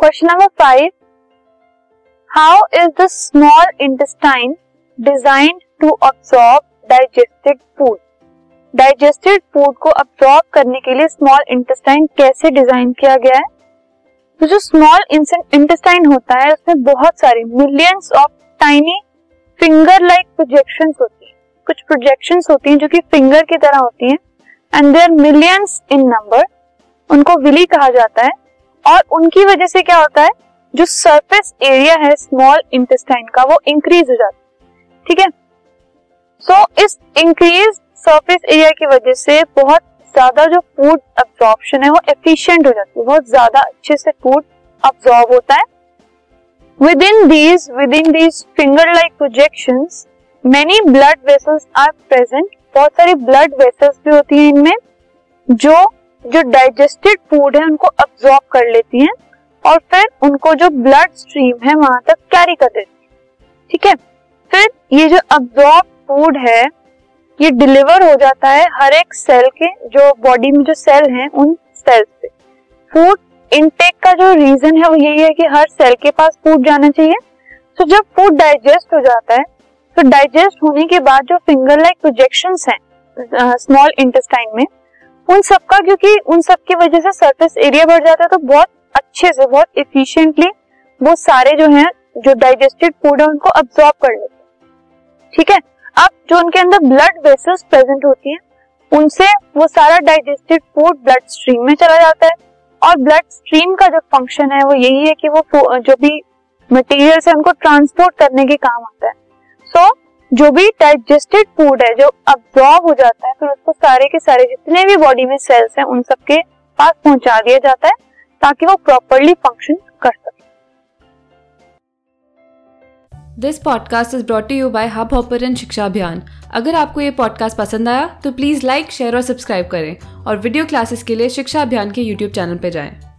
Question number five how is the small intestine designed to absorb digested food digested food को absorb करने के लिए small intestine कैसे design किया गया है? तो जो स्मॉल इंटेस्टाइन होता है, उसमें बहुत सारे millions of tiny finger like projection होती है। कुछ प्रोजेक्शन होती हैं जो कि फिंगर की तरह होती हैं and there millions in number उनको विली कहा जाता है। और उनकी वजह से क्या होता है? जो सरफेस एरिया है स्मॉल इंटेस्टाइन का, वो इंक्रीज हो जाता है। ठीक है? सो इस इंक्रीज सरफेस एरिया की वजह से बहुत ज़्यादा जो फ़ूड अब्जॉर्प्शन है, वो एफिशिएंट हो जाती है। बहुत ज़्यादा अच्छे से फ़ूड अब्जॉर्ब होता है। Within these within these finger like projection many blood vessels are present बहुत सारी ब्लड वेसल्स भी होती हैं इनमें, जो जो डाइजेस्टेड फ़ूड है, उनको अब्जॉर्ब कर लेती हैं और फिर उनको जो ब्लड स्ट्रीम है, वहाँ तक कैरी कर देती है। ठीक है? फिर ये जो अब्जॉर्ब फ़ूड है, ये डिलीवर हो जाता है हर एक सेल के, जो बॉडी में जो सेल हैं, उन सेल्स पे फ़ूड इनटेक का जो रीजन है, वो यही है कि हर सेल के पास फ़ूड जाना चाहिए। तो जब फ़ूड डाइजेस्ट हो जाता है तो डाइजेस्ट होने के बाद जो फिंगर लाइक प्रोजेक्शन है स्मॉल इंटेस्टाइन में उन सबका क्योंकि उन सब की वजह से सरफेस एरिया बढ़ जाता है तो बहुत अच्छे से बहुत इफिशियंटली वो सारे जो हैं जो डाइजेस्टेड फ़ूड है उनको अब्सॉर्ब कर लेते हैं। ठीक है? अब जो उनके अंदर ब्लड वेसल्स प्रेजेंट होती हैं उनसे वो सारा डाइजेस्टेड फ़ूड ब्लड स्ट्रीम में चला जाता है। और ब्लड स्ट्रीम का जो फ़ंक्शन है वो यही है कि वो जो भी मटेरियल्स है उनको ट्रांसपोर्ट करने के काम आता है। सो so, जो भी डाइजेस्टेड फ़ूड है, जो अब्जॉर्ब हो जाता है, फिर उसको सारे के सारे जितने भी बॉडी में सेल्स हैं, उन सबके पास पहुँचा दिया जाता है ताकि वो प्रॉपरली फ़ंक्शन कर सके this podcast is brought you by Hubhopper Shiksha Abhiyan अगर आपको ये पॉडकास्ट पसंद आया तो प्लीज़ लाइक शेयर और सब्सक्राइब करें और वीडियो क्लासेस के लिए शिक्षा अभियान के यूट्यूब चैनल पर जाएँ।